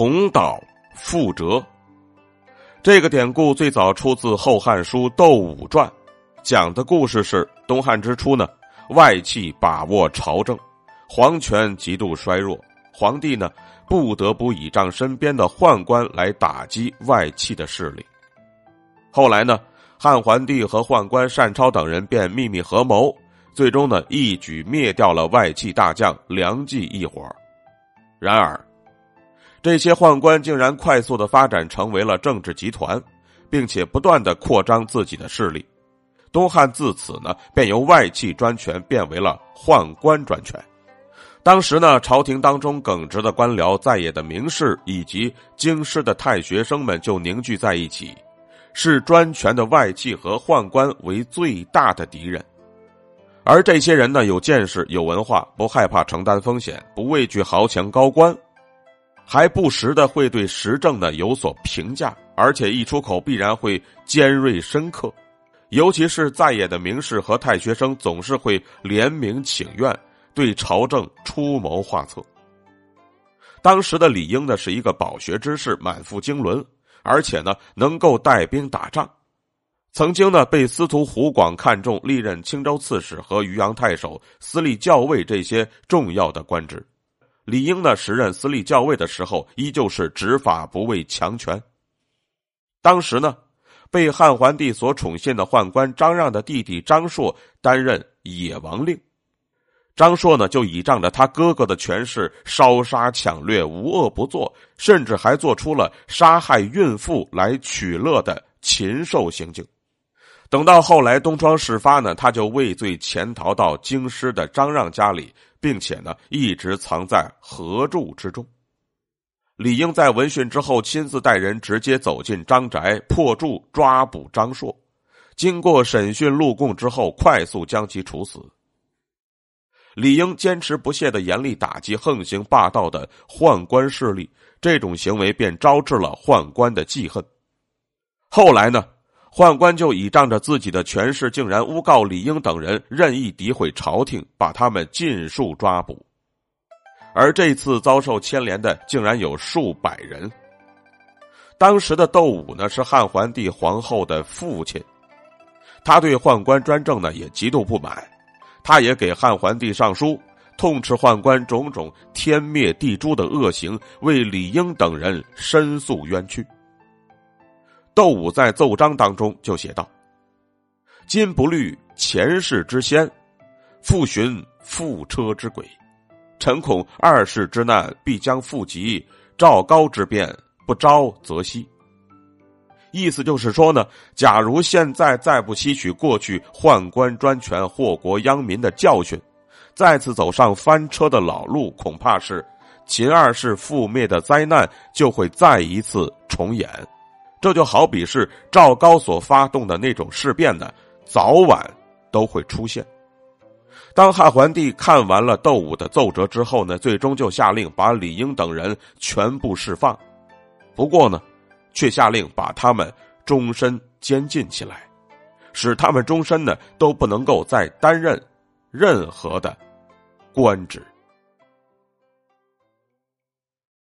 重蹈覆辙。这个典故最早出自《后汉书·窦武传》，讲的故事是东汉之初呢，外戚把握朝政，皇权极度衰弱，皇帝呢不得不倚仗身边的宦官来打击外戚的势力。后来呢，汉桓帝和宦官单超等人便秘密合谋，最终呢一举灭掉了外戚大将梁冀一伙。然而，这些宦官竟然快速的发展成为了政治集团，并且不断的扩张自己的势力。东汉自此呢，便由外戚专权变为了宦官专权。当时呢，朝廷当中耿直的官僚、在野的名士以及京师的太学生们就凝聚在一起，视专权的外戚和宦官为最大的敌人。而这些人呢，有见识、有文化，不害怕承担风险，不畏惧豪强高官。还不时的会对时政呢有所评价，而且一出口必然会尖锐深刻，尤其是在野的名士和太学生，总是会联名请愿，对朝政出谋划策。当时的李英呢是一个饱学之士，满腹经纶，而且呢能够带兵打仗，曾经呢被司徒胡广看中，历任青州刺史和渔阳太守、司隶校尉这些重要的官职。李英呢，时任司隶校尉的时候，依旧是执法不畏强权。当时呢，被汉桓帝所宠信的宦官张让的弟弟张硕担任野王令。张硕呢，就倚仗着他哥哥的权势，烧杀抢掠，无恶不作，甚至还做出了杀害孕妇来取乐的禽兽行径。等到后来东窗事发呢，他就畏罪潜逃到京师的张让家里。并且呢，一直藏在合柱之中。李英在闻讯之后，亲自带人直接走进张宅，破柱抓捕张硕。经过审讯录供之后，快速将其处死。李英坚持不懈的严厉打击横行霸道的宦官势力，这种行为便招致了宦官的记恨。后来呢？宦官就倚仗着自己的权势，竟然诬告李英等人任意诋毁朝廷，把他们尽数抓捕。而这次遭受牵连的，竟然有数百人。当时的窦武呢，是汉桓帝皇后的父亲，他对宦官专政呢也极度不满，他也给汉桓帝上书，痛斥宦官种种天灭地诛的恶行，为李英等人申诉冤屈。窦武在奏章当中就写道：“今不虑前世之先，复寻覆车之轨，臣恐二世之难必将复及，赵高之变不招则息。”意思就是说呢，假如现在再不吸取过去宦官专权祸国殃民的教训，再次走上翻车的老路，恐怕是秦二世覆灭的灾难就会再一次重演。这就好比是赵高所发动的那种事变呢，早晚都会出现。当汉桓帝看完了窦武的奏折之后呢，最终就下令把李英等人全部释放，不过呢，却下令把他们终身监禁起来，使他们终身呢都不能够再担任任何的官职。